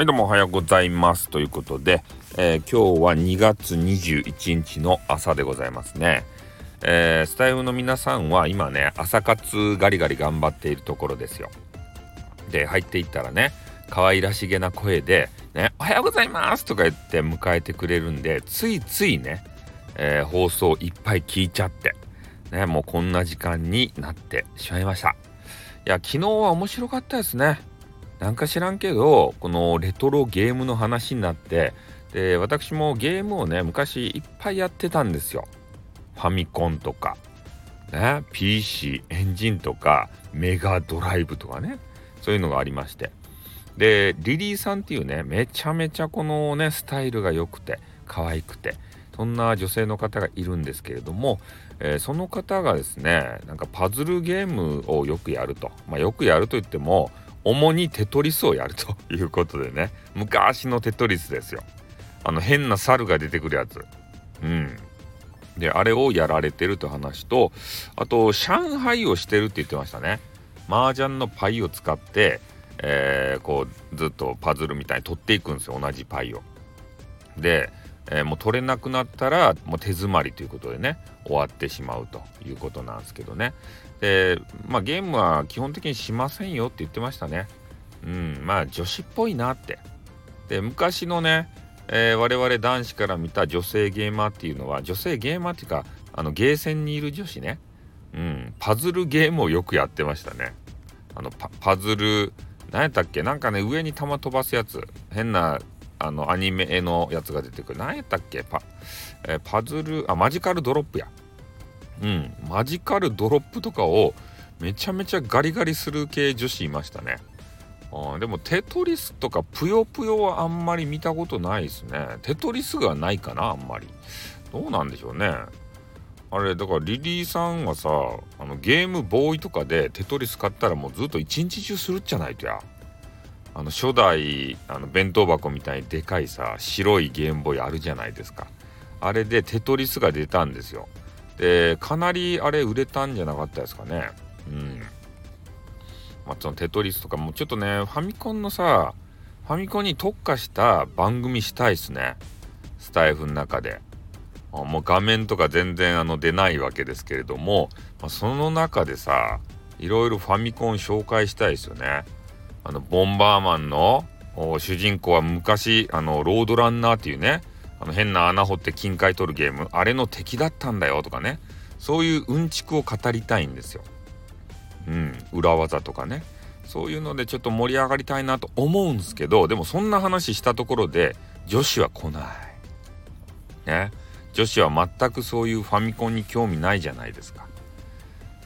はいどうもおはようございますということで、えー、今日は2月21日の朝でございますね、えー、スタイフの皆さんは今ね朝活ガリガリ頑張っているところですよ。で入っていったらね可愛らしげな声で「ね、おはようございます!」とか言って迎えてくれるんでついついね、えー、放送いっぱい聞いちゃってねもうこんな時間になってしまいました。いや昨日は面白かったですね。なんか知らんけどこのレトロゲームの話になってで私もゲームをね昔いっぱいやってたんですよ。ファミコンとかね PC エンジンとかメガドライブとかねそういうのがありまして。でリリーさんっていうねめちゃめちゃこのねスタイルが良くて可愛くてそんな女性の方がいるんですけれども、えー、その方がですねなんかパズルゲームをよくやると。まあよくやると言っても主にテトリスをやるということでね。昔のテトリスですよ。あの変な猿が出てくるやつ。うん。であれをやられてると話とあと上海をしてるって言ってましたね。麻雀のパイを使って、えー、こうずっとパズルみたいに取っていくんですよ。同じパイを。で、えー、もう取れなくなったらもう手詰まりということでね終わってしまうということなんですけどね。でまあゲームは基本的にしませんよって言ってましたね。うんまあ女子っぽいなって。で昔のね、えー、我々男子から見た女性ゲーマーっていうのは女性ゲーマーっていうかあのゲーセンにいる女子ね。うんパズルゲームをよくやってましたね。あのパズル何やったっけ？なんかね上に弾飛ばすやつ。変なあのアニメのやつが出てくる。何やったっけ？パ,、えー、パズルあマジカルドロップや。うん。マジカルドロップとかをめちゃめちゃガリガリする系女子いましたね。あでもテトリスとかぷよぷよはあんまり見たことないですね。テトリスがないかなあんまり。どうなんでしょうね。あれだからリリーさんはさあのゲームボーイとかでテトリス買ったらもうずっと一日中するっちゃないとや。あの初代あの弁当箱みたいにでかいさ白いゲームボーイあるじゃないですか。あれでテトリスが出たんですよ。でかなりあれ売れたんじゃなかったですかね。うん。まあそのテトリスとかもちょっとねファミコンのさファミコンに特化した番組したいっすね。スタイフの中で。もう画面とか全然あの出ないわけですけれども、まあ、その中でさいろいろファミコン紹介したいですよね。あのボンバーマンの主人公は昔あのロードランナーっていうねあの変な穴掘って金塊取るゲームあれの敵だったんだよとかねそういううんちくを語りたいんですよ。うん、裏技とかねそういうのでちょっと盛り上がりたいなと思うんですけどでもそんな話したところで女子は来ない。ね女子は全くそういうファミコンに興味ないじゃないですか。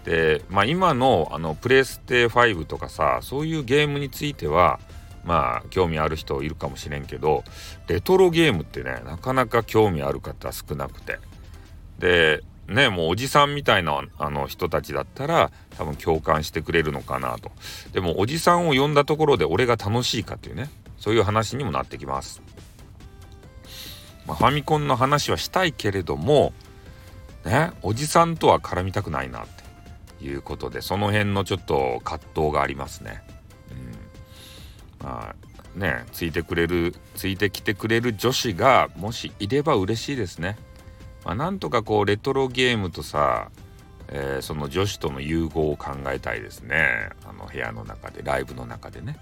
でまあ今のあのプレステ5とかさそういうゲームについてはまあ興味ある人いるかもしれんけどレトロゲームってねなかなか興味ある方少なくて。でねもうおじさんみたいなあの人たちだったら多分共感してくれるのかなと。でもおじさんを呼んだところで俺が楽しいかっていうねそういう話にもなってきます、まあ、ファミコンの話はしたいけれどもねおじさんとは絡みたくないなって。いうことでその辺のちょっと葛藤がありますねうんまあねついてくれるついてきてくれる女子がもしいれば嬉しいですね。まあ、なんとかこうレトロゲームとさ、えー、その女子との融合を考えたいですねあの部屋の中でライブの中でね。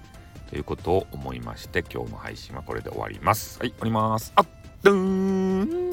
ということを思いまして今日の配信はこれで終わります。はい終わります。あっドゥーン